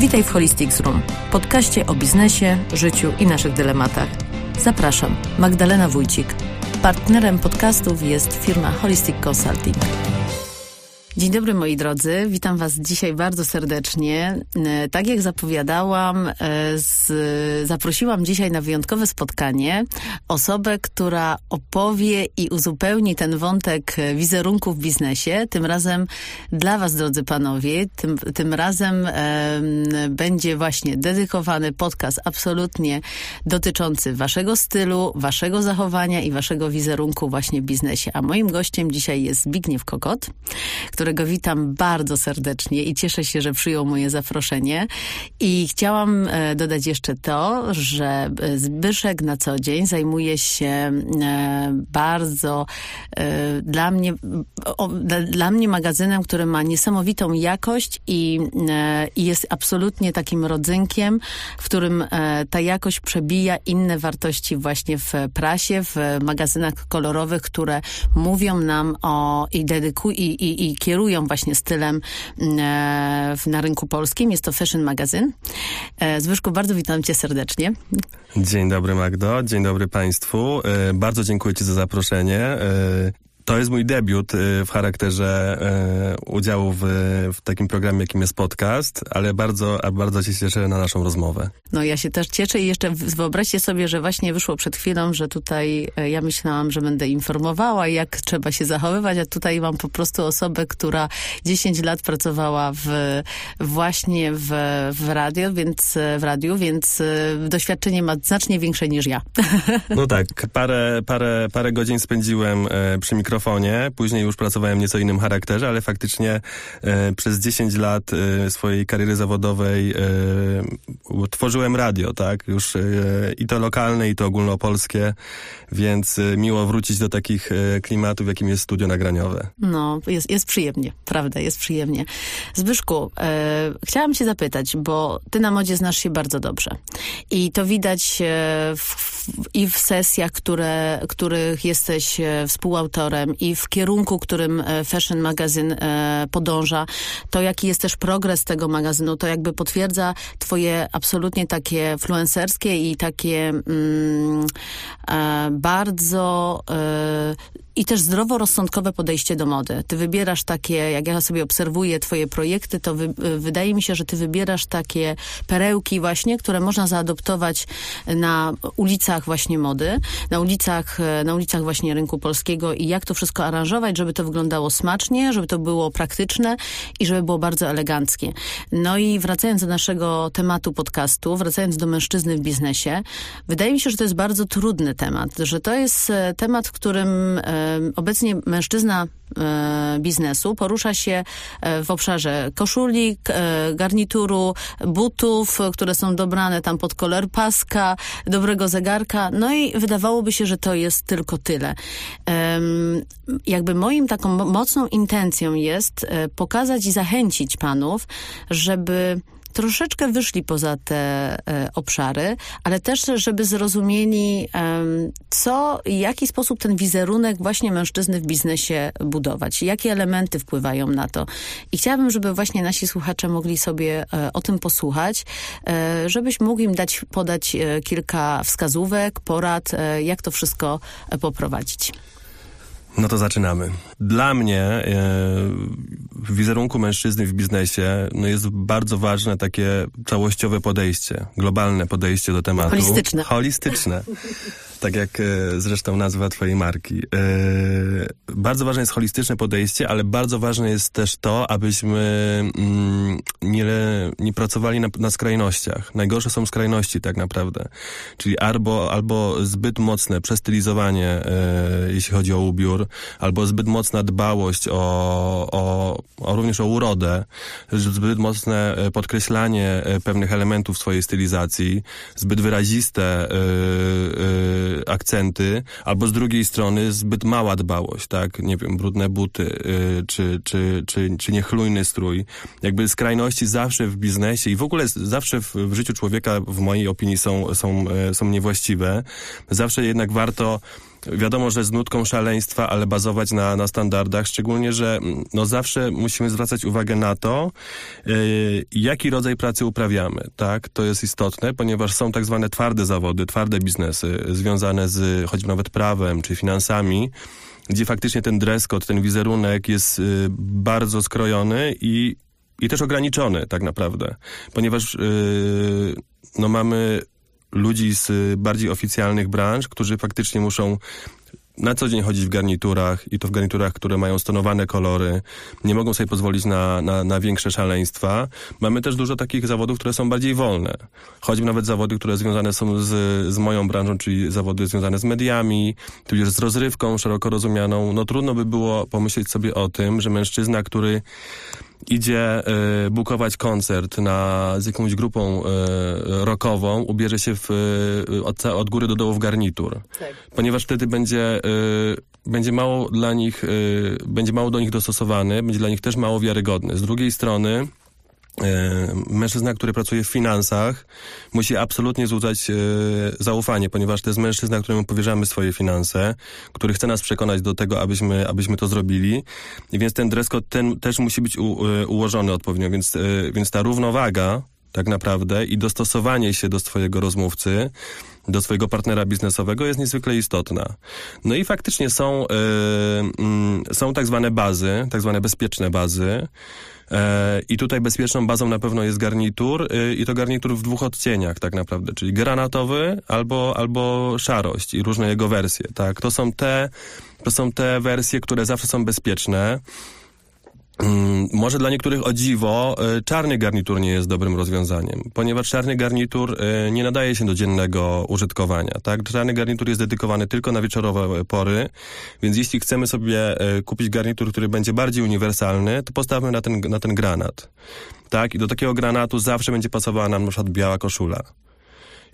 Witaj w Holistics Room, podcaście o biznesie, życiu i naszych dylematach. Zapraszam, Magdalena Wójcik. Partnerem podcastów jest firma Holistic Consulting. Dzień dobry moi drodzy, witam was dzisiaj bardzo serdecznie. E, tak jak zapowiadałam, e, z, zaprosiłam dzisiaj na wyjątkowe spotkanie osobę, która opowie i uzupełni ten wątek wizerunku w biznesie. Tym razem dla was, drodzy panowie, tym, tym razem e, będzie właśnie dedykowany podcast absolutnie dotyczący waszego stylu, waszego zachowania i waszego wizerunku właśnie w biznesie. A moim gościem dzisiaj jest Zbigniew Kokot, którego witam bardzo serdecznie i cieszę się, że przyjął moje zaproszenie. I chciałam e, dodać jeszcze to, że e, Zbyszek na co dzień zajmuje się e, bardzo dla mnie, dla mnie magazynem, który ma niesamowitą jakość i, jest absolutnie takim rodzynkiem, w którym ta jakość przebija inne wartości właśnie w prasie, w magazynach kolorowych, które mówią nam o i dedykują i, i, i kierują właśnie stylem mm, e, na rynku polskim. Jest to Fashion Magazine. E, Zbyszku, bardzo witam cię serdecznie. Dzień dobry Magdo, dzień dobry Państwu. E, bardzo dziękuję Ci za zaproszenie. To jest mój debiut y, w charakterze y, udziału w, w, takim programie, jakim jest podcast, ale bardzo, bardzo się cieszę na naszą rozmowę. No ja się też cieszę i jeszcze wyobraźcie sobie, że właśnie wyszło przed chwilą, że tutaj e, ja myślałam, że będę informowała, jak trzeba się zachowywać, a tutaj mam po prostu osobę, która 10 lat pracowała w, właśnie w, w radio, więc e, w radiu, więc e, doświadczenie ma znacznie większe niż ja. No tak, parę, parę, parę godzin spędziłem przy mikrofonie mikrofonie, później już pracowałem w nieco innym charakterze, ale faktycznie e, przez 10 lat e, swojej kariery zawodowej e, tworzyłem radio, tak? Już e, i to lokalne, i to ogólnopolskie, więc e, miło wrócić do takich e, klimatów, jakim jest studio nagraniowe. No, jest, jest przyjemnie, prawda, jest przyjemnie. Zbyszku, chciałam cię zapytać, bo ty na modzie znasz się bardzo dobrze i to widać w, w, i w sesjach, które, których jesteś współautorem, i w kierunku, którym e, Fashion Magazine podąża, to jaki jest też progres tego magazynu, to jakby potwierdza twoje absolutnie takie fluencerskie i takie mm, e, bardzo i też zdroworozsądkowe podejście do mody. Ty wybierasz takie, jak ja sobie obserwuję twoje projekty, to wy, wydaje mi się, że ty wybierasz takie perełki właśnie, które można zaadoptować na ulicach właśnie mody, na ulicach, na ulicach właśnie rynku polskiego i jak to wszystko aranżować, żeby to wyglądało smacznie, żeby to było praktyczne i żeby było bardzo eleganckie. No i wracając do naszego tematu podcastu, wracając do mężczyzny w biznesie, wydaje mi się, że to jest bardzo trudny temat, że to jest e, temat, w którym e, obecnie mężczyzna e, biznesu porusza się w obszarze koszuli, garnituru, butów, które są dobrane tam pod kolor paska, dobrego zegarka. No i wydawałoby się, że to jest tylko tyle. Jakby moim taką mocną intencją jest pokazać i zachęcić panów, żeby troszeczkę wyszli poza te e, obszary, ale też, żeby zrozumieli, e, co i jaki sposób ten wizerunek właśnie mężczyzny w biznesie budować, jakie elementy wpływają na to. I chciałabym, żeby właśnie nasi słuchacze mogli sobie e, o tym posłuchać, e, żebyś mógł im dać, podać e, kilka wskazówek, porad, e, jak to wszystko poprowadzić. No to zaczynamy. Dla mnie e, w wizerunku mężczyzny w biznesie no jest bardzo ważne takie całościowe podejście, globalne podejście do tematu. Holistyczne. Holistyczne tak jak e, zresztą nazwa twojej marki. E, bardzo ważne jest holistyczne podejście, ale bardzo ważne jest też to, abyśmy mm, nie, nie pracowali na, na skrajnościach. Najgorsze są skrajności tak naprawdę. Czyli albo, albo zbyt mocne przestylizowanie, e, jeśli chodzi o ubiór, albo zbyt mocna dbałość o, o, o również o urodę, zbyt mocne podkreślanie pewnych elementów swojej stylizacji, zbyt wyraziste akcenty, albo z drugiej strony zbyt mała dbałość, tak? Nie wiem, brudne buty, y, czy, czy, czy, czy niechlujny strój. Jakby skrajności zawsze w biznesie i w ogóle zawsze w, w życiu człowieka, w mojej opinii, są, są, e, są niewłaściwe. Zawsze jednak warto wiadomo, że z nutką szaleństwa, ale bazować na, na standardach, szczególnie, że mm, no zawsze musimy zwracać uwagę na to, yy, jaki rodzaj pracy uprawiamy, tak? To jest istotne, ponieważ są tak zwane twarde zawody, twarde biznesy, związane z choćby nawet prawem czy finansami, gdzie faktycznie ten dress code, ten wizerunek jest y, bardzo skrojony i, i też ograniczony tak naprawdę, ponieważ y, no mamy ludzi z bardziej oficjalnych branż, którzy faktycznie muszą na co dzień chodzić w garniturach i to w garniturach, które mają stonowane kolory, nie mogą sobie pozwolić na, na, na większe szaleństwa. Mamy też dużo takich zawodów, które są bardziej wolne. Choćby nawet zawody, które związane są z, z moją branżą, czyli zawody związane z mediami, tudzież z rozrywką szeroko rozumianą. No trudno by było pomyśleć sobie o tym, że mężczyzna, który idzie y, bukować koncert na, z jakąś grupą y, rockową, ubierze się w, y, od, od góry do dołu w garnitur. Tak. Ponieważ wtedy będzie, będzie mało dla nich, będzie mało do nich dostosowany, będzie dla nich też mało wiarygodny. Z drugiej strony, mężczyzna, który pracuje w finansach, musi absolutnie złudzać e, zaufanie, ponieważ to jest mężczyzna, któremu powierzamy swoje finanse, który chce nas przekonać do tego, abyśmy, abyśmy to zrobili. I więc ten dress code ten też musi być u, e, ułożony odpowiednio, więc, więc ta równowaga tak naprawdę i dostosowanie się do swojego rozmówcy, do swojego partnera biznesowego jest niezwykle istotna. No i faktycznie są, yy, są tak zwane bazy, tak zwane bezpieczne bazy, E, I tutaj bezpieczną bazą na pewno jest garnitur y, i to garnitur w dwóch odcieniach tak naprawdę, czyli granatowy albo, albo szarość i różne jego wersje, tak. To są te, to są te wersje, które zawsze są bezpieczne. Mm, może dla niektórych o dziwo y, czarny garnitur nie jest dobrym rozwiązaniem, ponieważ czarny garnitur y, nie nadaje się do dziennego użytkowania. Tak? Czarny garnitur jest dedykowany tylko na wieczorowe pory, więc jeśli chcemy sobie y, kupić garnitur, który będzie bardziej uniwersalny, to postawmy na ten, na ten granat. Tak? I do takiego granatu zawsze będzie pasowała nam na przykład biała koszula.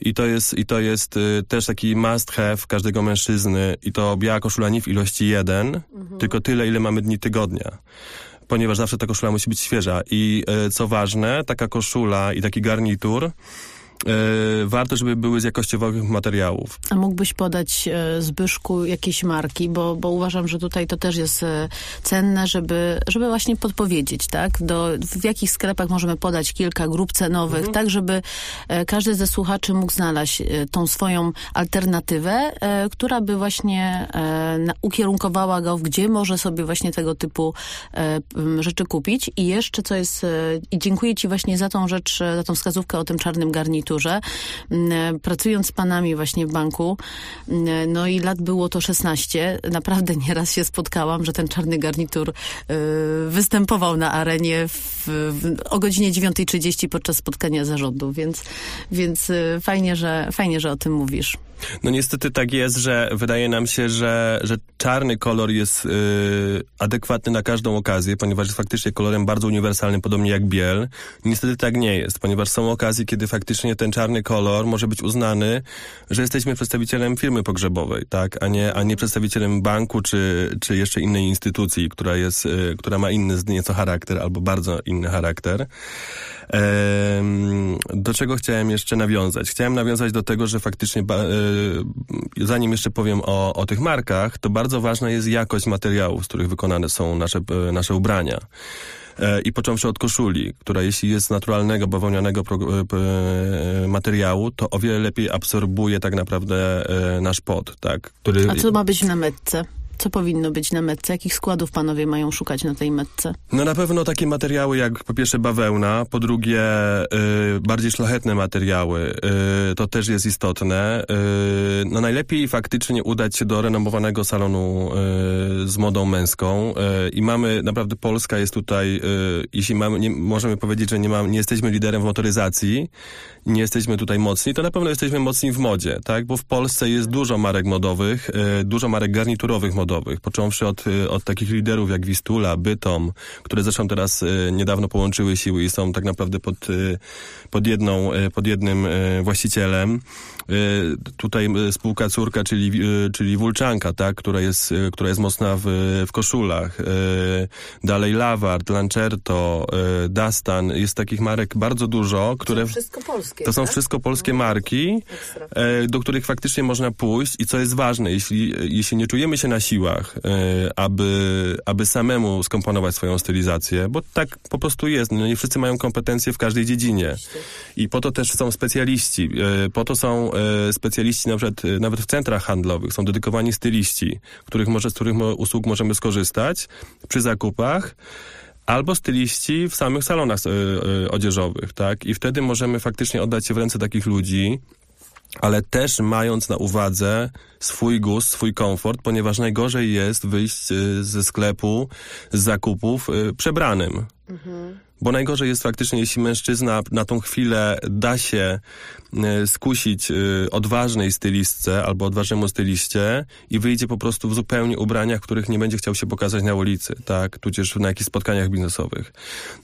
I to jest, i to jest y, też taki must have każdego mężczyzny. I to biała koszula nie w ilości jeden, mhm. tylko tyle, ile mamy dni tygodnia ponieważ zawsze ta koszula musi być świeża. I e, co ważne, taka koszula i taki garnitur warto, żeby były z jakościowych materiałów. A mógłbyś podać e, Zbyszku jakieś marki, bo, bo uważam, że tutaj to też jest e, cenne, żeby, żeby właśnie podpowiedzieć, tak? Do, w jakich sklepach możemy podać kilka grup cenowych, mhm. tak, żeby każdy ze słuchaczy mógł znaleźć tą swoją alternatywę, która by właśnie ukierunkowała go, gdzie może sobie właśnie tego typu rzeczy kupić. I jeszcze co jest, i dziękuję Ci właśnie za tą rzecz, za tą wskazówkę o tym czarnym garniturze, mm, pracując z panami właśnie w banku, mm, no i lat było to 16, naprawdę nieraz się spotkałam, że ten czarny garnitur y, występował na arenie w, w, o godzinie 9.30 podczas spotkania zarządu, więc, więc y, fajnie, że, fajnie, że o tym mówisz. No niestety tak jest, że wydaje nam się, że, że czarny kolor jest yy, adekwatny na każdą okazję, ponieważ jest faktycznie kolorem bardzo uniwersalnym, podobnie jak biel. Niestety tak nie jest, ponieważ są okazje, kiedy faktycznie ten czarny kolor może być uznany, że jesteśmy przedstawicielem firmy pogrzebowej, tak, a nie, a nie przedstawicielem banku czy, czy jeszcze innej instytucji, która jest, yy, która ma inny nieco charakter albo bardzo inny charakter. Do czego chciałem jeszcze nawiązać? Chciałem nawiązać do tego, że faktycznie, e, zanim jeszcze powiem o, o tych markach, to bardzo ważna jest jakość materiałów, z których wykonane są nasze, e, nasze ubrania. E, I począwszy od koszuli, która jeśli jest z naturalnego, bawełnianego materiału, to o wiele lepiej absorbuje tak naprawdę nasz pot, tak? Który... A co ma być na metce? Co powinno być na metce? Jakich składów panowie mają szukać na tej metce? No na pewno takie materiały jak po pierwsze bawełna, po drugie y, bardziej szlachetne materiały. Y, to też jest istotne. Y, no najlepiej faktycznie udać się do renomowanego salonu z modą męską i mamy, naprawdę Polska jest tutaj, jeśli mamy, nie, możemy powiedzieć, że nie, ma, nie jesteśmy liderem w motoryzacji, nie jesteśmy tutaj mocni, to na pewno jesteśmy mocni w modzie, tak? Bo w Polsce jest dużo marek modowych, dużo marek garniturowych modowych, począwszy od, od takich liderów jak Wistula, Bytom, które zresztą teraz niedawno połączyły siły i są tak naprawdę pod, pod, jedną, pod jednym właścicielem. Tutaj spółka córka, czyli, czyli Wulczanka, tak, która jest, która jest mocna w, w koszulach. Dalej Laward, Lancerto, Dastan. Jest takich marek bardzo dużo, które... Wszystko polskie, To są tak? wszystko polskie marki, do których faktycznie można pójść i co jest ważne, jeśli, jeśli nie czujemy się na siłach, aby, aby samemu skomponować swoją stylizację, bo tak po prostu jest. No nie wszyscy mają kompetencje w każdej dziedzinie. I po to też są specjaliści. Po to są specjaliści na przykład, nawet w centrach handlowych. Są dedykowani styliści, których może, z których usług możemy skorzystać przy zakupach albo styliści w samych salonach y, y, odzieżowych, tak? I wtedy możemy faktycznie oddać się w ręce takich ludzi, ale też mając na uwadze swój gust, swój komfort, ponieważ najgorzej jest wyjść y, ze sklepu, z zakupów przebranym. Mhm. Bo najgorzej jest faktycznie, jeśli mężczyzna na tą chwilę da się e, skusić e, odważnej stylistce albo odważnemu styliście i wyjdzie po prostu w zupełnie ubraniach, których nie będzie chciał się pokazać na ulicy, tak, tudzież na jakichś spotkaniach biznesowych.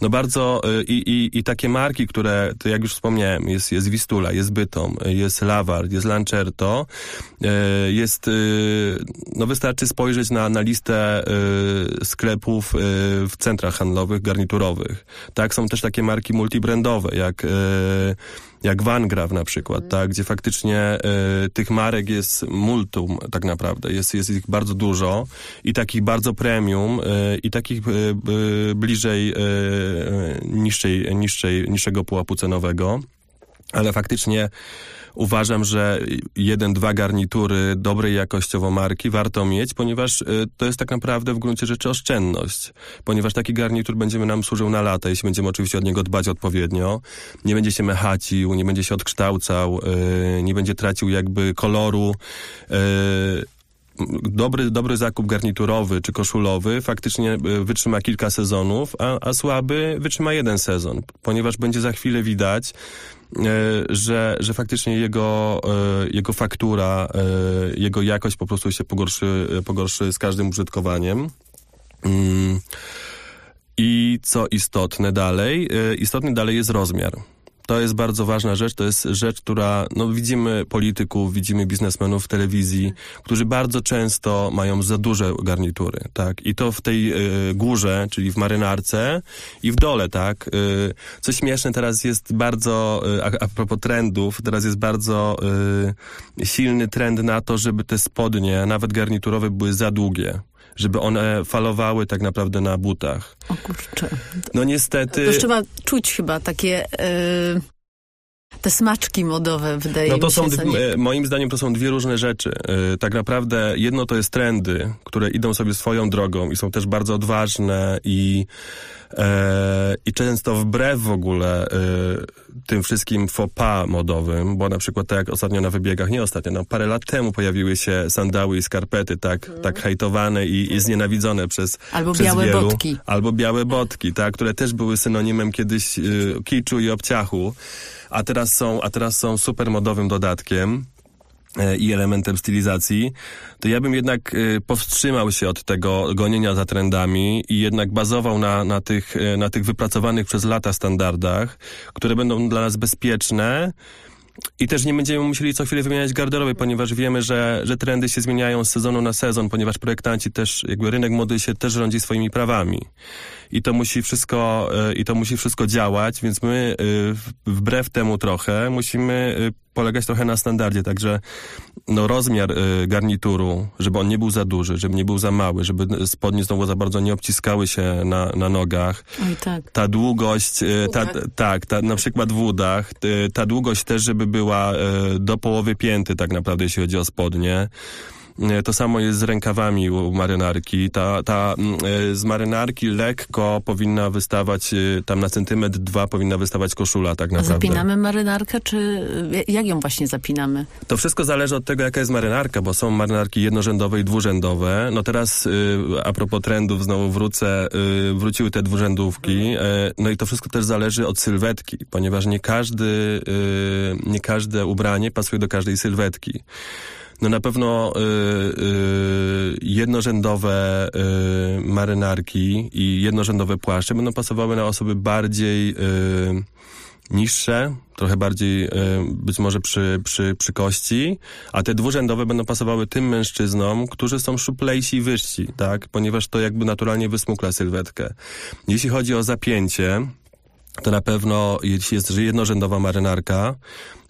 No bardzo e, i, i, i takie marki, które, to jak już wspomniałem, jest, jest Wistula, jest Bytom, jest Laward, jest Lancerto, jest, no wystarczy spojrzeć na, na listę sklepów w centrach handlowych, garniturowych tak, są też takie marki multibrandowe, jak, e, jak Vangrav na przykład, tak, gdzie faktycznie e, tych marek jest multum tak naprawdę, jest, jest ich bardzo dużo i takich bardzo premium e, i takich bliżej niższej, niższej, niższego pułapu cenowego, ale faktycznie uważam, że jeden, dwa garnitury dobrej jakościowo marki warto mieć, ponieważ y, to jest tak naprawdę w gruncie rzeczy oszczędność. Ponieważ taki garnitur będzie nam służył na lata, jeśli będziemy oczywiście od niego dbać odpowiednio. Nie będzie się mechacił, nie będzie się odkształcał, y, nie będzie tracił jakby koloru y, dobry, dobry zakup garniturowy czy koszulowy faktycznie wytrzyma kilka sezonów, a, a słaby wytrzyma jeden sezon, ponieważ będzie za chwilę widać, E, że, że faktycznie jego, e, jego faktura, e, jego jakość po prostu się pogorszy, pogorszy z każdym użytkowaniem. Mm. I co istotne dalej? Istotny dalej jest rozmiar to jest bardzo ważna rzecz. To jest rzecz, która, no widzimy polityków, widzimy biznesmenów w telewizji, którzy bardzo często mają za duże garnitury, tak? I to w tej y, górze, czyli w marynarce i w dole, tak? Y, co śmieszne, teraz jest bardzo, y, a, a propos trendów, teraz jest bardzo silny trend na to, żeby te spodnie, nawet garniturowe, były za długie żeby one falowały tak naprawdę na butach. O kurczę. No niestety... To już trzeba czuć chyba takie... Yy te smaczki modowe, wydaje no to mi się. Są, e, moim zdaniem to są dwie różne rzeczy. E, tak naprawdę jedno to jest trendy, które idą sobie swoją drogą i są też bardzo odważne i e, i często wbrew w ogóle e, tym wszystkim faux pas modowym, bo na przykład tak jak ostatnio na wybiegach, nie ostatnio, no parę lat temu pojawiły się sandały i skarpety tak, mm. tak hejtowane i, i znienawidzone przez Albo przez białe wielu, botki. Albo białe botki, tak, które też były synonimem kiedyś y, kiczu i obciachu a teraz są, a teraz są super modowym dodatkiem e, i elementem stylizacji, to ja bym jednak e, powstrzymał się od tego gonienia za trendami i jednak bazował na, na, tych, e, na tych wypracowanych przez lata standardach, które będą dla nas bezpieczne, i też nie będziemy musieli co chwilę wymieniać garderoby, ponieważ wiemy, że, że trendy się zmieniają z sezonu na sezon, ponieważ projektanci też, jakby rynek mody się też rządzi swoimi prawami. I to musi wszystko, e, i to musi wszystko działać, więc my e, wbrew temu trochę musimy e, polegać trochę na standardzie, także no, rozmiar y, garnituru, żeby on nie był za duży, żeby nie był za mały, żeby spodnie znowu za bardzo nie obciskały się na, na nogach. Oj, tak. Ta długość, y, ta, tak, ta, na przykład w udach, y, ta długość też, żeby była do połowy pięty tak naprawdę, jeśli chodzi o spodnie. E, to samo jest z rękawami u marynarki. Ta, ta mm, e, z marynarki lekko powinna wystawać, e, tam na centymetr dwa powinna wystawać koszula tak naprawdę. A zapinamy marynarkę, czy jak ją właśnie zapinamy? To wszystko zależy od tego, jaka jest marynarka, bo są marynarki jednorzędowe i dwurzędowe. No teraz a propos trendów, znowu wrócę, wróciły te dwurzędówki. No i to wszystko też zależy od sylwetki, ponieważ nie każdy, nie każde ubranie pasuje do każdej sylwetki. No na pewno y, y, jednorzędowe y, marynarki i jednorzędowe płaszcze będą pasowały na osoby bardziej y, niższe, trochę bardziej y, być może przy, przy, przy kości, a te dwurzędowe będą pasowały tym mężczyznom, którzy są szczuplejsi i wyżsi, tak? Ponieważ to jakby naturalnie wysmukla sylwetkę. Jeśli chodzi o zapięcie, to na pewno, jeśli jest jednorzędowa marynarka,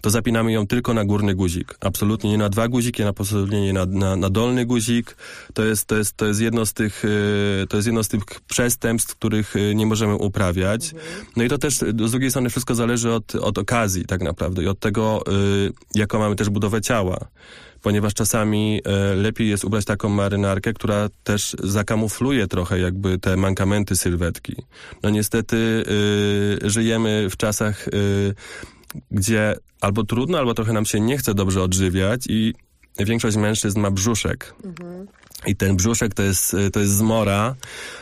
to zapinamy ją tylko na górny guzik. Absolutnie nie na dwa guziki, absolutnie nie na, na, na dolny guzik. To jest, to, jest, to, jest jedno z tych, y, to jest jedno z tych przestępstw, których y, nie możemy uprawiać. No i to też z drugiej strony wszystko zależy od, od okazji tak naprawdę i od tego, y, jaką mamy też budowę ciała ponieważ czasami e, lepiej jest ubrać taką marynarkę, która też zakamufluje trochę jakby te mankamenty sylwetki. No niestety y, żyjemy w czasach, y, gdzie albo trudno, albo trochę nam się nie chce dobrze odżywiać i większość mężczyzn ma brzuszek. Mhm. I ten brzuszek to jest, to jest zmora.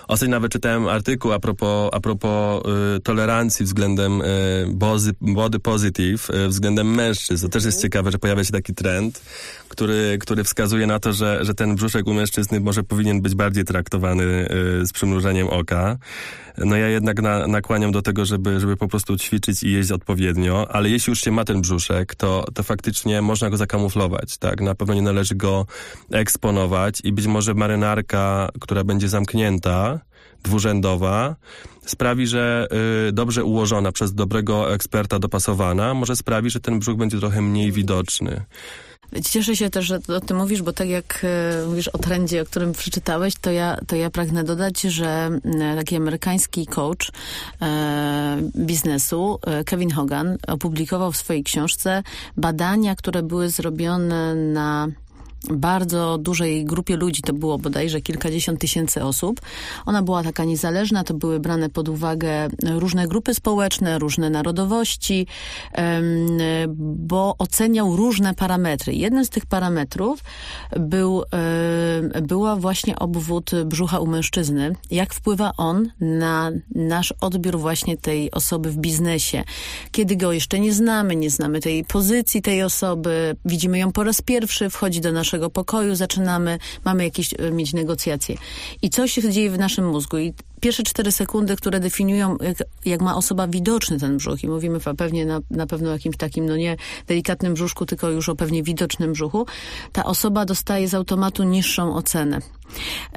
Ostatnio nawet czytałem artykuł a propos, a propos y, tolerancji względem y, bozy, body positive, y, względem mężczyzn. To też jest mhm. ciekawe, że pojawia się taki trend, który, który wskazuje na to, że, że ten brzuszek u mężczyzny może powinien być bardziej traktowany y, z przymrużeniem oka. No ja jednak na, nakłaniam do tego, żeby, żeby po prostu ćwiczyć i jeść odpowiednio, ale jeśli już się ma ten brzuszek, to, to faktycznie można go zakamuflować, tak? Na pewno nie należy go eksponować i być może marynarka, która będzie zamknięta, dwurzędowa, sprawi, że y, dobrze ułożona przez dobrego eksperta dopasowana, może sprawi, że ten brzuch będzie trochę mniej widoczny. Cieszę się też, że o tym mówisz, bo tak jak e, mówisz o trendzie, o którym przeczytałeś, to ja, to ja pragnę dodać, że taki amerykański coach e, biznesu, Kevin Hogan, opublikował w swojej książce badania, które były zrobione na bardzo dużej grupie ludzi, to było bodajże kilkadziesiąt tysięcy osób. Ona była taka niezależna, to były brane pod uwagę różne grupy społeczne, różne narodowości, bo oceniał różne parametry. Jednym z tych parametrów był, była właśnie obwód brzucha u mężczyzny. Jak wpływa on na nasz odbiór właśnie tej osoby w biznesie. Kiedy go jeszcze nie znamy, nie znamy tej pozycji tej osoby, widzimy ją po raz pierwszy, wchodzi do naszego naszego pokoju, zaczynamy, mamy jakieś e, mieć negocjacje. I coś się dzieje w naszym mózgu i pierwsze cztery sekundy, które definiują, jak, jak, ma osoba widoczny ten brzuch i mówimy pewnie na, na pewno o jakimś takim, no nie delikatnym brzuszku, tylko już o pewnie widocznym brzuchu, ta osoba dostaje z automatu niższą ocenę.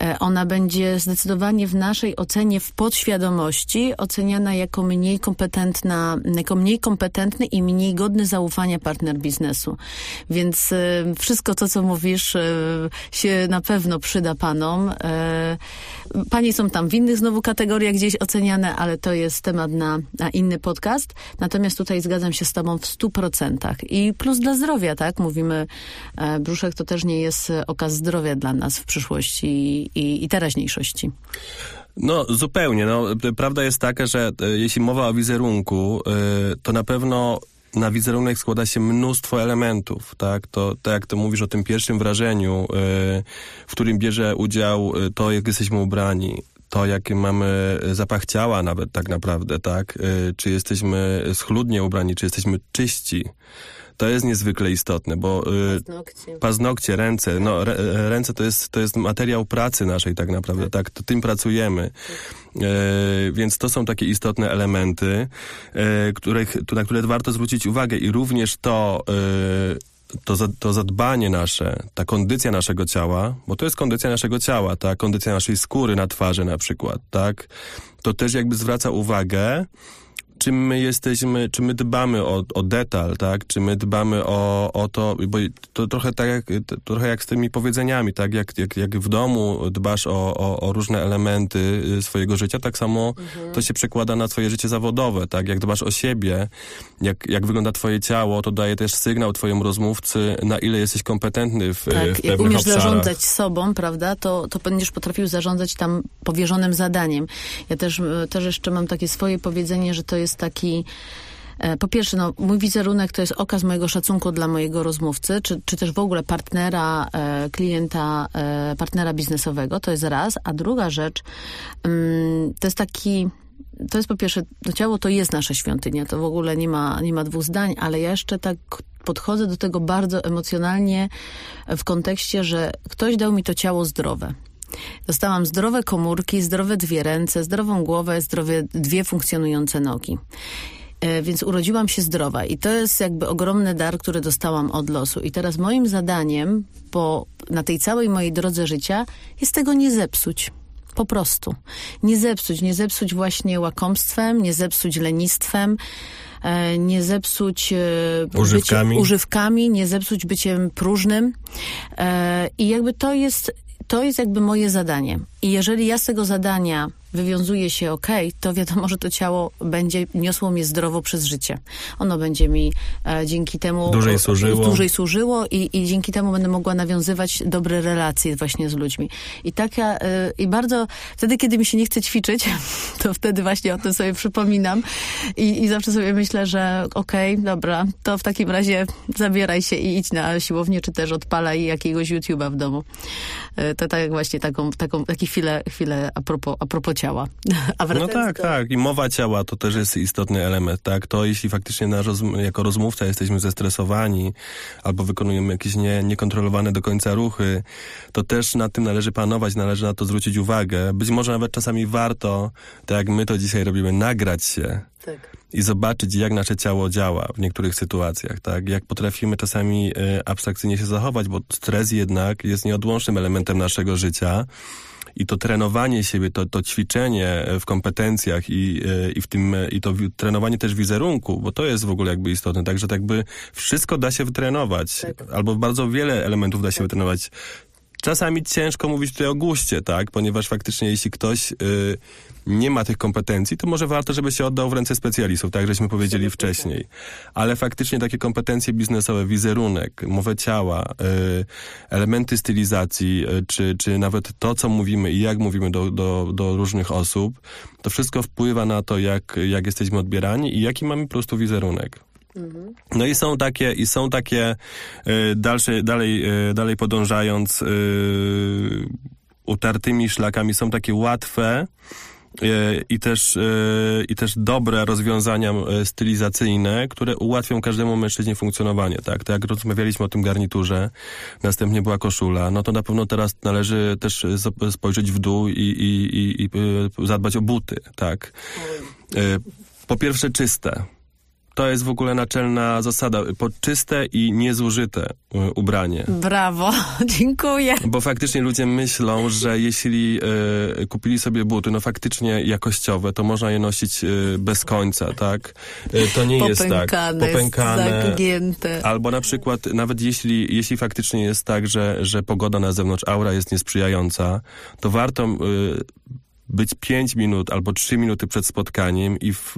E, ona będzie zdecydowanie w naszej ocenie w podświadomości oceniana jako mniej kompetentna, jako mniej kompetentny i mniej godny zaufania partner biznesu. Więc e, wszystko to, co mówisz, e, się na pewno przyda panom. Panie są tam w innych znowu kategoriach gdzieś oceniane, ale to jest temat na, na inny podcast. Natomiast tutaj zgadzam się z tobą w stu procentach. I plus dla zdrowia, tak? Mówimy, brzuszek to też nie jest okaz zdrowia dla nas w przyszłości i, i, i teraźniejszości. No, zupełnie. No, prawda jest taka, że e, jeśli mowa o wizerunku, e, to na pewno na wizerunek składa się mnóstwo elementów, tak? To, tak jak to mówisz o tym pierwszym wrażeniu, e, w którym bierze udział to, jak jesteśmy ubrani, to, jaki mamy zapach ciała nawet tak naprawdę, tak? Czy jesteśmy schludnie ubrani, czy jesteśmy czyści to jest niezwykle istotne, bo y, paznokcie, paznokcie ręce, no re, ręce to jest, to jest materiał pracy naszej tak naprawdę, tak, tak to tym pracujemy. E, więc to są takie istotne elementy, e, których, na które warto zwrócić uwagę i również to, e, to, to zadbanie nasze, ta kondycja naszego ciała, bo to jest kondycja naszego ciała, ta kondycja naszej skóry na twarzy na przykład, tak? To też jakby zwraca uwagę czy my jesteśmy, czy my dbamy o, o detal, tak? Czy my dbamy o, o to, bo to trochę tak jak, trochę jak z tymi powiedzeniami, tak? Jak, jak, jak w domu dbasz o, o, o różne elementy y, swojego życia, tak samo mhm. to się przekłada na twoje życie zawodowe, tak? Jak dbasz o siebie, jak, jak wygląda twoje ciało, to daje też sygnał twojemu rozmówcy, na ile jesteś kompetentny w, tak, w pewnych jak umiesz obszarach. zarządzać sobą, prawda, to, to będziesz potrafił zarządzać tam powierzonym zadaniem. Ja też, y, też jeszcze mam takie swoje powiedzenie, że to jest jest taki e, po pierwsze, no, mój wizerunek to jest okaz mojego szacunku dla mojego rozmówcy, czy, czy też w ogóle partnera, e, klienta, e, partnera biznesowego, to jest raz. A druga rzecz, mm, to jest taki, to jest po pierwsze, to ciało to jest nasza świątynia, to w ogóle nie ma, nie ma dwóch zdań, ale ja jeszcze tak podchodzę do tego bardzo emocjonalnie w kontekście, że ktoś dał mi to ciało zdrowe. Dostałam zdrowe komórki, zdrowe dwie ręce, zdrową głowę, zdrowe dwie funkcjonujące nogi. E, więc urodziłam się zdrowa i to jest jakby ogromny dar, który dostałam od losu. I teraz moim zadaniem po, na tej całej mojej drodze życia jest tego nie zepsuć. Po prostu. Nie zepsuć, nie zepsuć właśnie łakomstwem, nie zepsuć lenistwem, e, nie zepsuć e, używkami. Byciem, używkami, nie zepsuć byciem próżnym. I jakby to jest, to jest jakby moje zadanie. I jeżeli ja z tego zadania wywiązuje się ok, to wiadomo, że to ciało będzie niosło mnie zdrowo przez życie. Ono będzie mi e, dzięki temu dłużej służyło, dłużej służyło i, i dzięki temu będę mogła nawiązywać dobre relacje właśnie z ludźmi. I taka, e, i bardzo, wtedy, kiedy mi się nie chce ćwiczyć, to wtedy właśnie o tym sobie przypominam i, i zawsze sobie myślę, że okej, okay, dobra, to w takim razie zabieraj się i idź na siłownię, czy też odpalaj jakiegoś YouTube'a w domu. E, to tak właśnie taką, taką, taki chwilę, chwilę a propos, a propos ciała. no tak, do... tak. I mowa ciała to też jest istotny element, tak? To jeśli faktycznie nasz rozm jako rozmówca jesteśmy zestresowani albo wykonujemy jakieś nie, niekontrolowane do końca ruchy, to też nad tym należy panować, należy na to zwrócić uwagę. Być może nawet czasami warto, tak jak my to dzisiaj robimy, nagrać się. Tak. I zobaczyć, jak nasze ciało działa w niektórych sytuacjach, tak? Jak potrafimy czasami y, abstrakcyjnie się zachować, bo stres jednak jest nieodłącznym elementem naszego życia i to trenowanie siebie, to, to ćwiczenie w kompetencjach i, e, i w tym, i to trenowanie też wizerunku, bo to jest w ogóle jakby istotne, także tak jakby wszystko da się wytrenować, tak. albo bardzo wiele elementów da się tak. wytrenować. Czasami ciężko mówić tutaj o guście, tak, ponieważ faktycznie jeśli ktoś y, nie ma tych kompetencji, to może warto, żeby się oddał w ręce specjalistów, tak żeśmy powiedzieli wcześniej. Ale faktycznie takie kompetencje biznesowe, wizerunek, mowę ciała, y, elementy stylizacji, y, czy, czy nawet to, co mówimy i jak mówimy do, do, do różnych osób, to wszystko wpływa na to, jak, jak jesteśmy odbierani i jaki mamy po prostu wizerunek. No i są takie, i są takie y, dalsze, dalej, y, dalej podążając y, utartymi szlakami, są takie łatwe, i też, i też dobre rozwiązania stylizacyjne, które ułatwią każdemu mężczyźnie funkcjonowanie, tak? Tak jak rozmawialiśmy o tym garniturze, następnie była koszula, no to na pewno teraz należy też spojrzeć w dół i, i, i, i zadbać o buty, tak? Po pierwsze czyste, to jest w ogóle naczelna zasada. Podczyste i niezużyte e, ubranie. Brawo, dziękuję. Bo faktycznie ludzie myślą, że jeśli e, kupili sobie buty, no faktycznie jakościowe, to można je nosić e, bez końca, tak? E, to nie jest tak. Popękane, zagięte. Albo na przykład, nawet jeśli, jeśli faktycznie jest tak, że, że pogoda na zewnątrz, aura jest niesprzyjająca, to warto być 5 minut albo 3 minuty przed spotkaniem i w,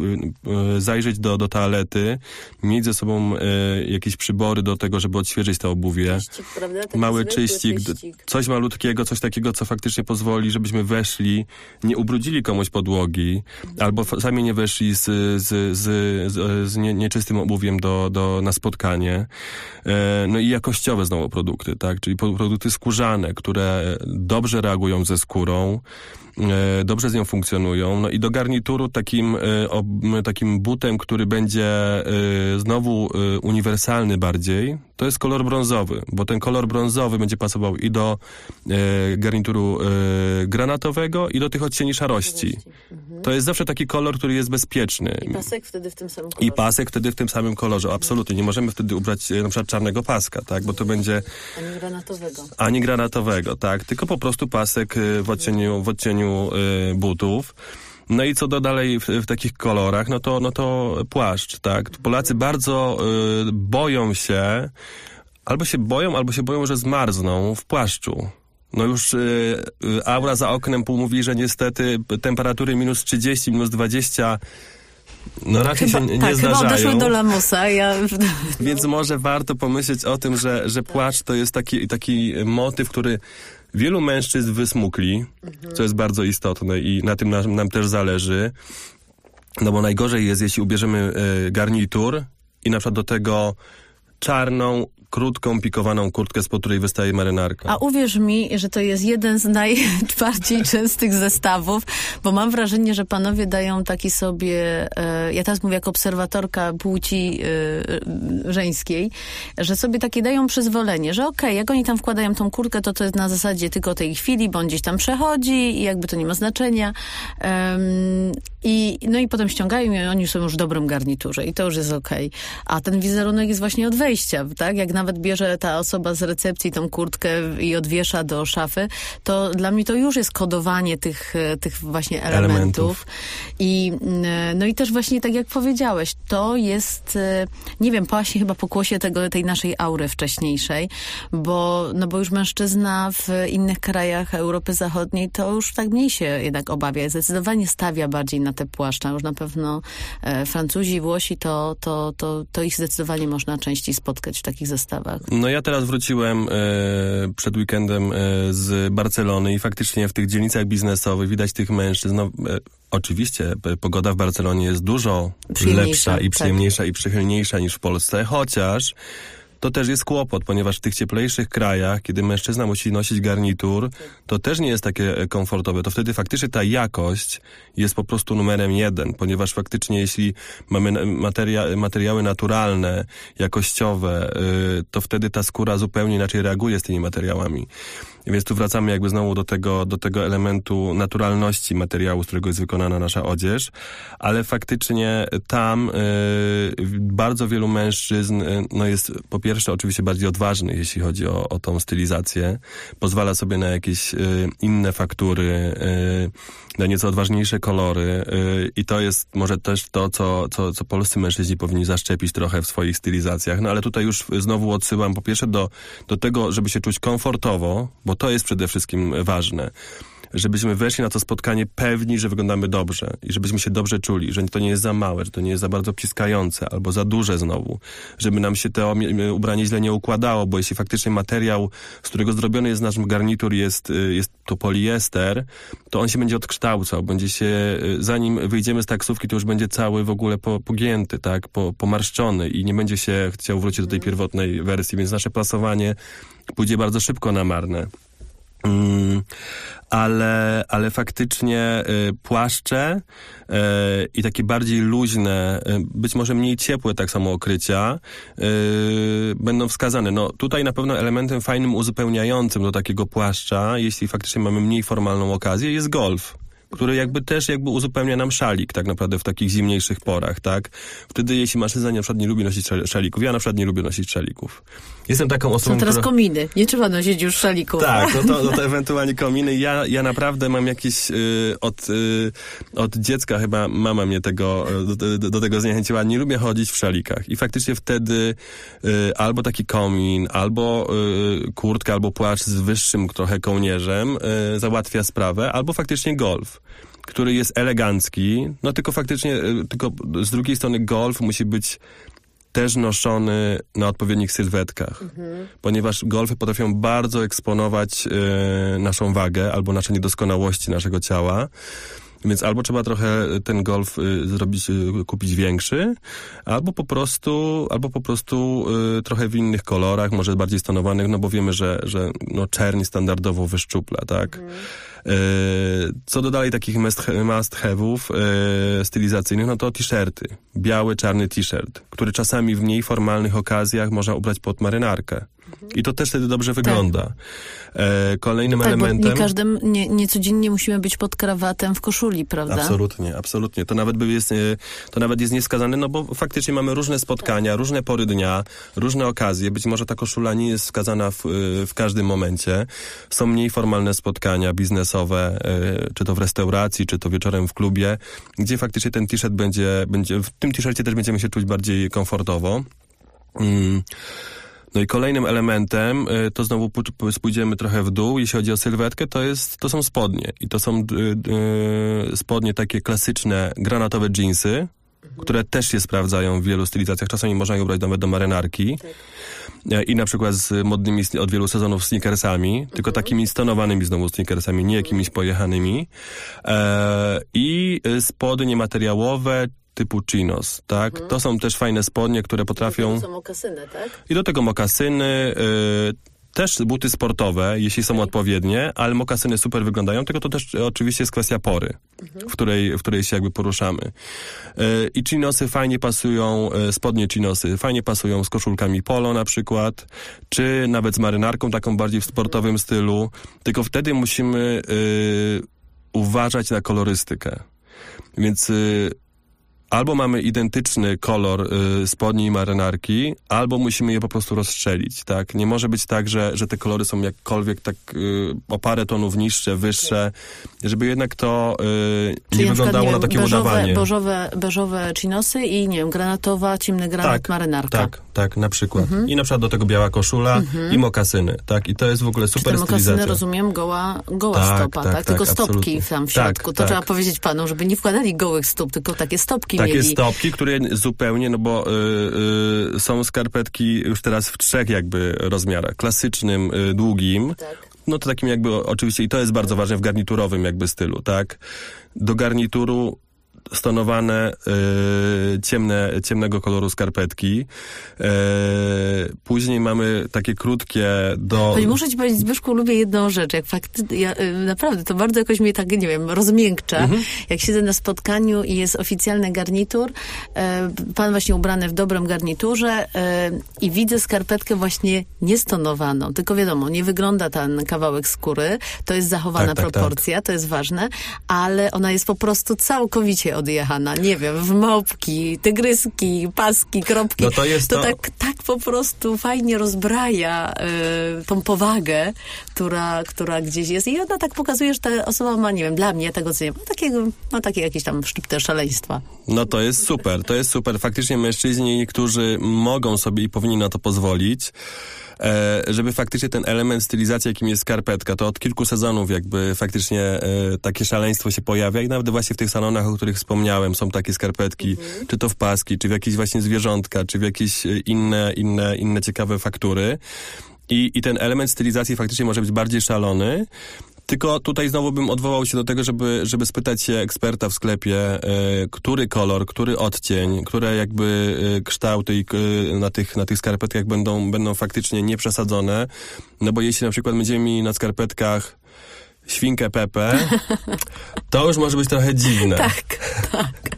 y, zajrzeć do, do toalety, mieć ze sobą y, jakieś przybory do tego, żeby odświeżyć to obuwie. Czyścik, Mały czyścik, czyścik, coś malutkiego, coś takiego, co faktycznie pozwoli, żebyśmy weszli, nie ubrudzili komuś podłogi, albo sami nie weszli z, z, z, z, z nie, nieczystym obuwiem do, do, na spotkanie. E, no i jakościowe znowu produkty, tak? Czyli produkty skórzane, które dobrze reagują ze skórą, E, dobrze z nią funkcjonują. No i do garnituru takim, e, takim butem, który będzie e, znowu uniwersalny bardziej, to jest kolor brązowy, bo ten kolor brązowy będzie pasował i do garnituru granatowego, i do tych odcieni szarości. Mhm. To jest zawsze taki kolor, który jest bezpieczny. I pasek wtedy w tym samym kolorze. I pasek wtedy w tym samym kolorze, absolutnie. Nie możemy wtedy ubrać na przykład czarnego paska, tak, bo to będzie... Ani granatowego. Ani granatowego, tak, tylko po prostu pasek w odcieniu, w odcieniu Y, butów. No i co do dalej w, w, takich kolorach, no to, no to płaszcz, tak. Polacy bardzo y, boją się, albo się boją, albo się boją, że zmarzną w płaszczu. No już y, y aura za oknem pół mówi, że niestety temperatury minus 30, minus 20 no raczej chyba, się nie tak, zdarzają. Chyba odeszły do lamusa. Ja... Więc może warto pomyśleć o tym, że, że płaszcz to jest taki, taki motyw, który Wielu mężczyzn wysmukli, mhm. co jest bardzo istotne i na tym nam, nam, też zależy. No bo najgorzej jest, jeśli ubierzemy y, garnitur i na przykład do tego czarną, krótką, pikowaną kurtkę, z której wystaje marynarka. A uwierz mi, że to jest jeden z najbardziej częstych zestawów, bo mam wrażenie, że panowie dają taki sobie, e, ja teraz mówię jako obserwatorka płci e, żeńskiej, że sobie takie dają przyzwolenie, że okej, okay, jak oni tam wkładają tą kurtkę, to to jest na zasadzie tylko tej chwili, bo on gdzieś tam przechodzi i jakby to nie ma znaczenia. I, no i potem ściągają i oni są już w dobrym garniturze i to już jest okej. Okay. A ten wizerunek jest właśnie od wejścia, tak? Jak nawet bierze ta osoba z recepcji tą kurtkę i odwiesza do szafy, to dla mnie to już jest kodowanie tych, tych właśnie elementów. elementów. I, no i też właśnie tak jak powiedziałeś, to jest, nie wiem, właśnie chyba pokłosie tego, tej naszej aury wcześniejszej, bo, no bo już mężczyzna w innych krajach Europy Zachodniej to już tak mniej się jednak obawia. Zdecydowanie stawia bardziej na te płaszcza. Już na pewno e, Francuzi, Włosi, to, to, to, to ich zdecydowanie można częściej spotkać w takich No ja teraz wróciłem e, przed weekendem e, z Barcelony i faktycznie w tych dzielnicach biznesowych widać tych mężczyzn. No, e, oczywiście pogoda w Barcelonie jest dużo lepsza i tak. przyjemniejsza tak. i przychylniejsza niż w Polsce, chociaż to też jest kłopot, ponieważ w tych cieplejszych krajach, kiedy mężczyzna musi nosić garnitur, to też nie jest takie e, komfortowe. To wtedy faktycznie ta jakość jest po prostu numerem jeden, ponieważ faktycznie jeśli mamy materia, materiały naturalne, jakościowe, y, to wtedy ta skóra zupełnie inaczej reaguje z tymi materiałami. Więc tu wracamy jakby znowu do tego, do tego elementu naturalności materiału, z którego jest wykonana nasza odzież, ale faktycznie tam y, bardzo wielu mężczyzn y, no jest po pierwsze oczywiście bardziej odważnych, jeśli chodzi o, o tą stylizację. Pozwala sobie na jakieś y, inne faktury, na nieco odważniejsze kolory i to jest może też to, co, co, co polscy mężczyźni powinni zaszczepić trochę w swoich stylizacjach. No ale tutaj już znowu odsyłam po pierwsze do, do tego, żeby się czuć komfortowo, bo to jest przede wszystkim ważne żebyśmy weszli na to spotkanie pewni, że wyglądamy dobrze i żebyśmy się dobrze czuli, że to nie jest za małe, że to nie jest za bardzo wciskające albo za duże znowu, żeby nam się to ubranie źle nie układało, bo jeśli faktycznie materiał, z którego zrobiony jest nasz garnitur jest, y, jest to poliester, to on się będzie odkształcał, będzie się, y, zanim wyjdziemy z taksówki, to już będzie cały w ogóle po, pogięty, tak, po, pomarszczony i nie będzie się chciał wrócić do tej pierwotnej wersji, więc nasze plasowanie pójdzie bardzo szybko na marne. Mm, ale, ale faktycznie y, płaszcze y, i takie bardziej luźne, y, być może mniej ciepłe tak samo okrycia będą wskazane. No tutaj na pewno elementem fajnym uzupełniającym do takiego płaszcza, jeśli faktycznie mamy mniej formalną okazję, jest golf który jakby też jakby uzupełnia nam szalik tak naprawdę w takich zimniejszych porach, tak? Wtedy jeśli mężczyzna na przykład nie lubi nosić szalików, ja na przykład nie lubię nosić szalików. Jestem taką osobą, Są teraz która... kominy, nie trzeba nosić już szalików. Tak, no to, no to ewentualnie kominy. Ja, ja naprawdę mam jakieś y, od, y, od dziecka chyba mama mnie tego, y, do, do, do, tego zniechęciła. Nie lubię chodzić w szalikach i faktycznie wtedy y, albo taki komin, albo y, kurtka, albo płaszcz z wyższym trochę kołnierzem y, załatwia sprawę, albo faktycznie golf który jest elegancki, no tylko faktycznie, y, tylko z drugiej strony golf musi być też noszony na odpowiednich sylwetkach, mhm. ponieważ golfy potrafią bardzo eksponować y, naszą wagę albo nasze niedoskonałości naszego ciała. Więc albo trzeba trochę ten golf y, zrobić, y, kupić większy, albo po prostu, albo po prostu y, trochę w innych kolorach, może bardziej stonowanych, no bo wiemy, że, że no, czerń standardowo wyszczupla, tak? Mhm. Co do dalej takich must have'ów stylizacyjnych, no to t-shirty. Biały, czarny t-shirt, który czasami w mniej formalnych okazjach można ubrać pod marynarkę. I to też wtedy dobrze wygląda. Tak. E, kolejnym tak, elementem... nie każdym, nie, nie codziennie musimy być pod krawatem w koszuli, prawda? Absolutnie, absolutnie. To nawet, jest, to nawet jest nieskazane, no bo faktycznie mamy różne spotkania, tak. różne pory dnia, różne okazje. Być może ta koszula nie jest wskazana w, w każdym momencie. Są mniej formalne spotkania biznesowe, e, czy to w restauracji, czy to wieczorem w klubie, gdzie faktycznie ten t-shirt będzie, będzie w tym t-shircie też będziemy się czuć bardziej komfortowo. Mm. No i kolejnym elementem, y, to znowu spójdziemy trochę w dół, jeśli chodzi o sylwetkę, to, jest, to są spodnie. I to są yy, spodnie takie klasyczne, granatowe jeansy, mhm. które też się sprawdzają w wielu stylizacjach. Czasami można je ubrać nawet do marynarki. Tak. E, I na przykład z modnymi od wielu sezonów sneakersami, mhm. tylko takimi stonowanymi znowu sneakersami, nie jakimiś pojechanymi. E, I spodnie materiałowe, typu chinos, tak? Mhm. To są też fajne spodnie, które potrafią... To są mokasyny, tak? I do tego mokasyny, y, też buty sportowe, jeśli są odpowiednie, ale mokasyny super wyglądają, tylko to też oczywiście jest kwestia pory, mhm. w, której, w której się jakby poruszamy. Yy, I chinosy fajnie pasują, yy, spodnie chinosy fajnie pasują z koszulkami polo na przykład, czy nawet z marynarką taką bardziej w sportowym mhm. stylu, tylko wtedy musimy yy, uważać na kolorystykę. Więc albo mamy identyczny kolor y, spodni i marynarki, albo musimy je po prostu rozstrzelić, tak? Nie może być tak, że, że te kolory są jakkolwiek tak y, o parę tonów niższe, wyższe, żeby jednak to y, nie wyglądało na, na takie beżowe, udawanie. Beżowe, beżowe chinosy i, nie wiem, granatowa, ciemny granat, tak, marynarka. Tak, tak, na przykład. Mhm. I na przykład do tego biała koszula mhm. i mokasyny, tak? I to jest w ogóle super Czy te mokasyny, rozumiem, goła, goła tak, stopa, tak? tak? Tylko tak, stopki tam w środku. to tak. trzeba powiedzieć panom, żeby nie wkładali gołych stóp, tylko takie stopki Takie mieli. stopki, które zupełnie, no bo y, y, są skarpetki już teraz w trzech jakby rozmiarach. Klasycznym, y, długim, tak. no to takim jakby oczywiście i to jest bardzo ważne w garniturowym jakby stylu, tak? Do garnituru stonowane y, ciemne, ciemnego koloru skarpetki. Y, później mamy takie krótkie do... Pani, muszę ci powiedzieć, Zbyszku, lubię jedną rzecz. Jak fakt, ja, y, naprawdę, to bardzo jakoś mnie tak, nie wiem, rozmiękcza. Mhm. Jak siedzę na spotkaniu i jest oficjalny garnitur, pan właśnie ubrany w dobrym garniturze i widzę skarpetkę właśnie niestonowaną. Tylko wiadomo, nie wygląda ten kawałek skóry. To jest zachowana tak, tak, tak. proporcja, tak. to jest ważne, ale ona jest po prostu całkowicie odjechana, nie wiem, w małpki, tygryski, paski, kropki. No to jest to... to... tak, tak po prostu fajnie rozbraja y, tą powagę, która, która gdzieś jest. I ona tak pokazuje, że ta osoba ma, nie wiem, dla mnie tego co ma takiego, ma takie jakieś tam szczypte szaleństwa. No to jest super, to jest super. Faktycznie mężczyźni, którzy mogą sobie i powinni na to pozwolić, żeby faktycznie ten element stylizacji, jakim jest skarpetka, to od kilku sezonów jakby faktycznie e, takie szaleństwo się pojawia i nawet właśnie w tych salonach, o których wspomniałem, są takie skarpetki, mhm. czy to w paski, czy w jakieś właśnie zwierzątka, czy w jakieś e, inne, inne, inne ciekawe faktury. I, I ten element stylizacji faktycznie może być bardziej szalony. Tylko tutaj znowu bym odwołał się do tego, żeby, żeby spytać się eksperta w sklepie, y, który kolor, który odcień, które jakby y, kształty y, na, tych, na tych skarpetkach będą, będą faktycznie nieprzesadzone. No bo jeśli na przykład będziemy mieli na skarpetkach świnkę Pepe, to już może być trochę dziwne. Tak, tak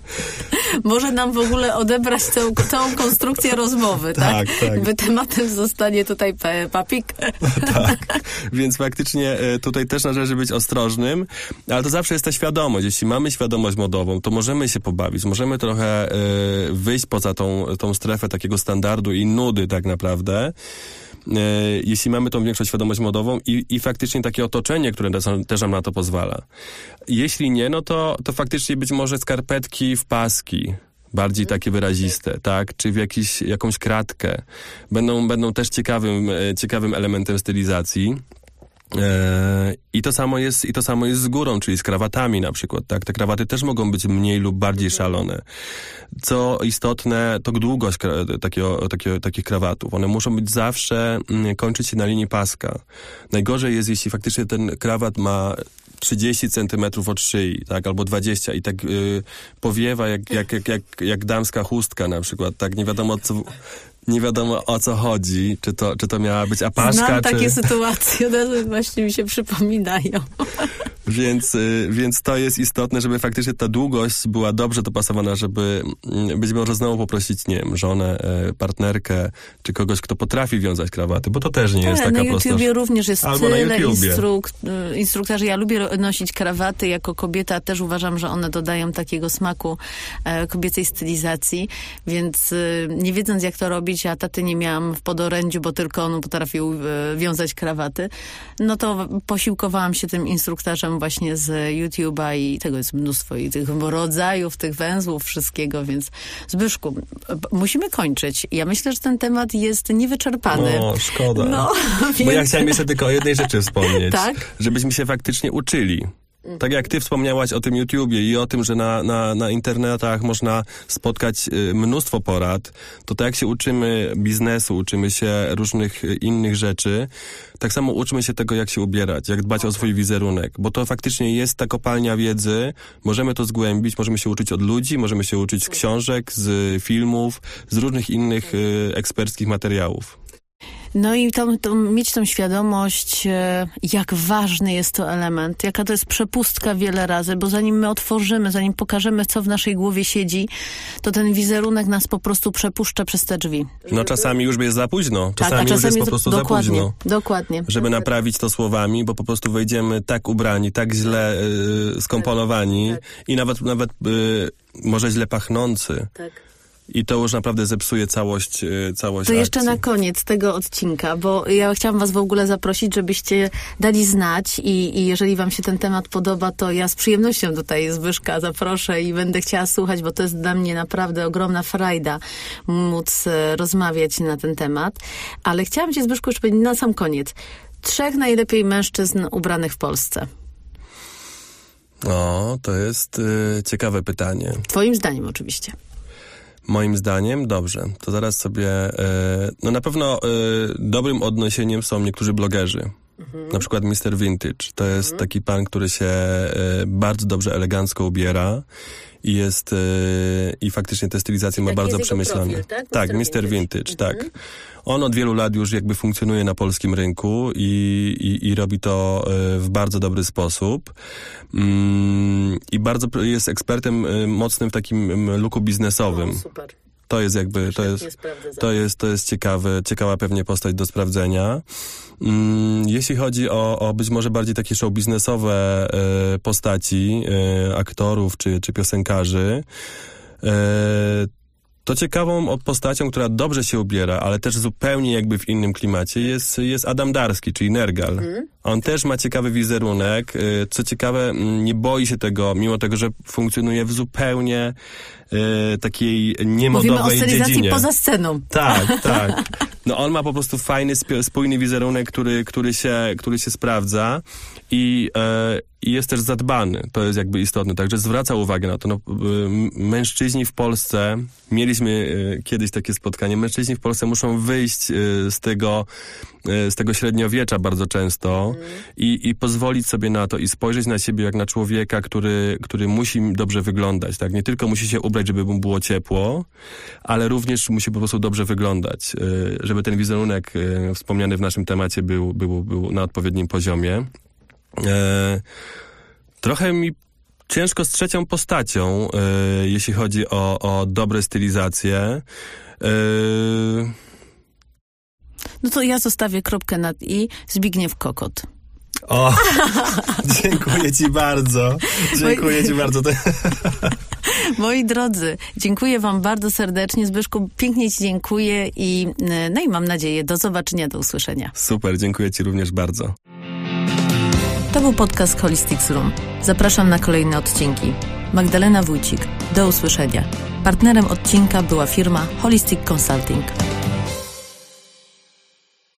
może nam w ogóle odebrać całą, całą konstrukcję rozmowy, tak? Tak, tak. Jakby tematem zostanie tutaj papik. tak, więc faktycznie e, tutaj też należy być ostrożnym, ale to zawsze jest ta świadomość. Jeśli mamy świadomość modową, to możemy się pobawić, możemy trochę y, wyjść poza tą, tą strefę takiego standardu i nudy tak naprawdę. E, jeśli mamy tą większą świadomość modową i, i faktycznie takie otoczenie, które też nam na to pozwala. Jeśli nie, no to, to faktycznie być może skarpetki w paski, bardziej takie wyraziste, tak? Czy w jakiś, jakąś kratkę. Będą, będą też ciekawym, e, ciekawym elementem stylizacji. E, I to samo jest, i to samo jest z górą, czyli z krawatami na przykład, tak? Te krawaty też mogą być mniej lub bardziej szalone. Co istotne, to długość takiego, takiego, takich krawatów. One muszą być zawsze, mm, kończyć się na linii paska. Najgorzej jest, jeśli faktycznie ten krawat ma 30 centymetrów od szyi, tak, albo 20 i tak y, powiewa jak, jak, jak, jak, jak damska chustka na przykład, tak, nie wiadomo co, nie wiadomo o co chodzi, czy to, czy to miała być apaszka, Znam czy... takie sytuacje, one właśnie mi się przypominają. Więc, y, więc to jest istotne, żeby faktycznie ta długość była dobrze dopasowana, żeby mm, być może znowu poprosić, nie wiem, żonę, e, partnerkę, czy kogoś, kto potrafi wiązać krawaty, bo to też nie tak, jest taka prosta... Na YouTubie również jest Albo tyle instruk y, instruktorzy. Ja lubię nosić krawaty jako kobieta, też uważam, że one dodają takiego smaku e, kobiecej stylizacji, więc nie wiedząc jak to robić, a taty nie miałam w podorędziu, bo tylko on potrafił wiązać krawaty, no to posiłkowałam się tym właśnie z YouTube'a i tego jest mnóstwo i tych rodzajów, tych węzłów, wszystkiego, więc Zbyszku, musimy kończyć. Ja myślę, że ten temat jest niewyczerpany. O, szkoda. No, więc... Bo ja chciałem jeszcze tylko o jednej rzeczy wspomnieć. tak? Żebyśmy się faktycznie uczyli. Tak jak ty wspomniałaś o tym YouTubie i o tym, że na, na, na internetach można spotkać y, mnóstwo porad, to tak jak się uczymy biznesu, uczymy się różnych y, innych rzeczy, tak samo uczmy się tego, jak się ubierać, jak dbać o swój wizerunek, bo to faktycznie jest ta kopalnia wiedzy, możemy to zgłębić, możemy się uczyć od ludzi, możemy się uczyć z książek, z filmów, z różnych innych y, eksperckich materiałów. No i to, to, mieć tą świadomość, e, jak ważny jest to element, jaka to jest przepustka wiele razy, bo zanim my otworzymy, zanim pokażemy, co w naszej głowie siedzi, to ten wizerunek nas po prostu przepuszcza przez te drzwi. No czasami już jest za późno. Czasami, tak, czasami już jest po prostu za późno. Dokładnie. Żeby naprawić to słowami, bo po prostu wejdziemy tak ubrani, tak źle y, skomponowani tak, tak. i nawet, nawet y, może źle pachnący. Tak i to już naprawdę zepsuje całość, e, całość To akcji. jeszcze na koniec tego odcinka, bo ja chciałam was w ogóle zaprosić, żebyście dali znać i, i jeżeli wam się ten temat podoba, to ja z przyjemnością tutaj Zbyszka zaproszę i będę chciała słuchać, bo to jest dla mnie naprawdę ogromna frajda móc e, rozmawiać na ten temat. Ale chciałam cię Zbyszku jeszcze powiedzieć na sam koniec. Trzech najlepiej mężczyzn ubranych w Polsce. O, to jest y, ciekawe pytanie. Twoim zdaniem oczywiście. Moim zdaniem, dobrze. To zaraz sobie. E, no na pewno e, dobrym odniesieniem są niektórzy blogerzy. Mhm. Na przykład Mr. Vintage. To jest mhm. taki pan, który się e, bardzo dobrze, elegancko ubiera i jest i faktycznie te stylizacje ma bardzo przemyślane. Profil, tak? tak, Mr. Vintage, Vintage tak. mhm. tak. On od wielu lat już jakby funkcjonuje na polskim rynku i, i, i robi to w bardzo dobry sposób. Mm, I bardzo jest ekspertem mocnym w takim luku biznesowym. No, super. To jest jakby, to jest, to jest, to jest ciekawe, ciekawa pewnie postać do sprawdzenia. Mm, jeśli chodzi o, o być może bardziej takie show biznesowe e, postaci, e, aktorów czy, czy piosenkarzy, e, to ciekawą postacią, która dobrze się ubiera, ale też zupełnie jakby w innym klimacie jest, jest Adam Darski, czyli Nergal. Mhm. On też ma ciekawy wizerunek. Y, co ciekawe, nie boi się tego, mimo tego, że funkcjonuje w zupełnie e, takiej niemodowej Mówimy o stylizacji dziedzinie. poza sceną. Tak, tak. No on ma po prostu fajny, spójny wizerunek, który, który, się, który się sprawdza i, e, i jest też zadbany. To jest jakby istotne. Także zwraca uwagę na to. No, e, mężczyźni w Polsce, mieliśmy e, kiedyś takie spotkanie, mężczyźni w Polsce muszą wyjść e, z tego, z tego średniowiecza bardzo często mm. i, i pozwolić sobie na to i spojrzeć na siebie jak na człowieka, który, który musi dobrze wyglądać. Tak? Nie tylko musi się ubrać, żeby mu było ciepło, ale również musi po prostu dobrze wyglądać, żeby ten wizerunek wspomniany w naszym temacie był, był, był na odpowiednim poziomie. E, trochę mi ciężko z trzecią postacią, e, jeśli chodzi o, o dobre stylizacje. E, no to ja zostawię kropkę nad i. Zbigniew Kokot. O, dziękuję ci bardzo. Dziękuję ci bardzo. Moi drodzy, dziękuję wam bardzo serdecznie. Zbyszku, pięknie ci dziękuję i no i mam nadzieję do zobaczenia, do usłyszenia. Super, dziękuję ci również bardzo. To był podcast Holistics Room. Zapraszam na kolejne odcinki. Magdalena Wójcik. Do usłyszenia. Partnerem odcinka była firma Holistic Consulting.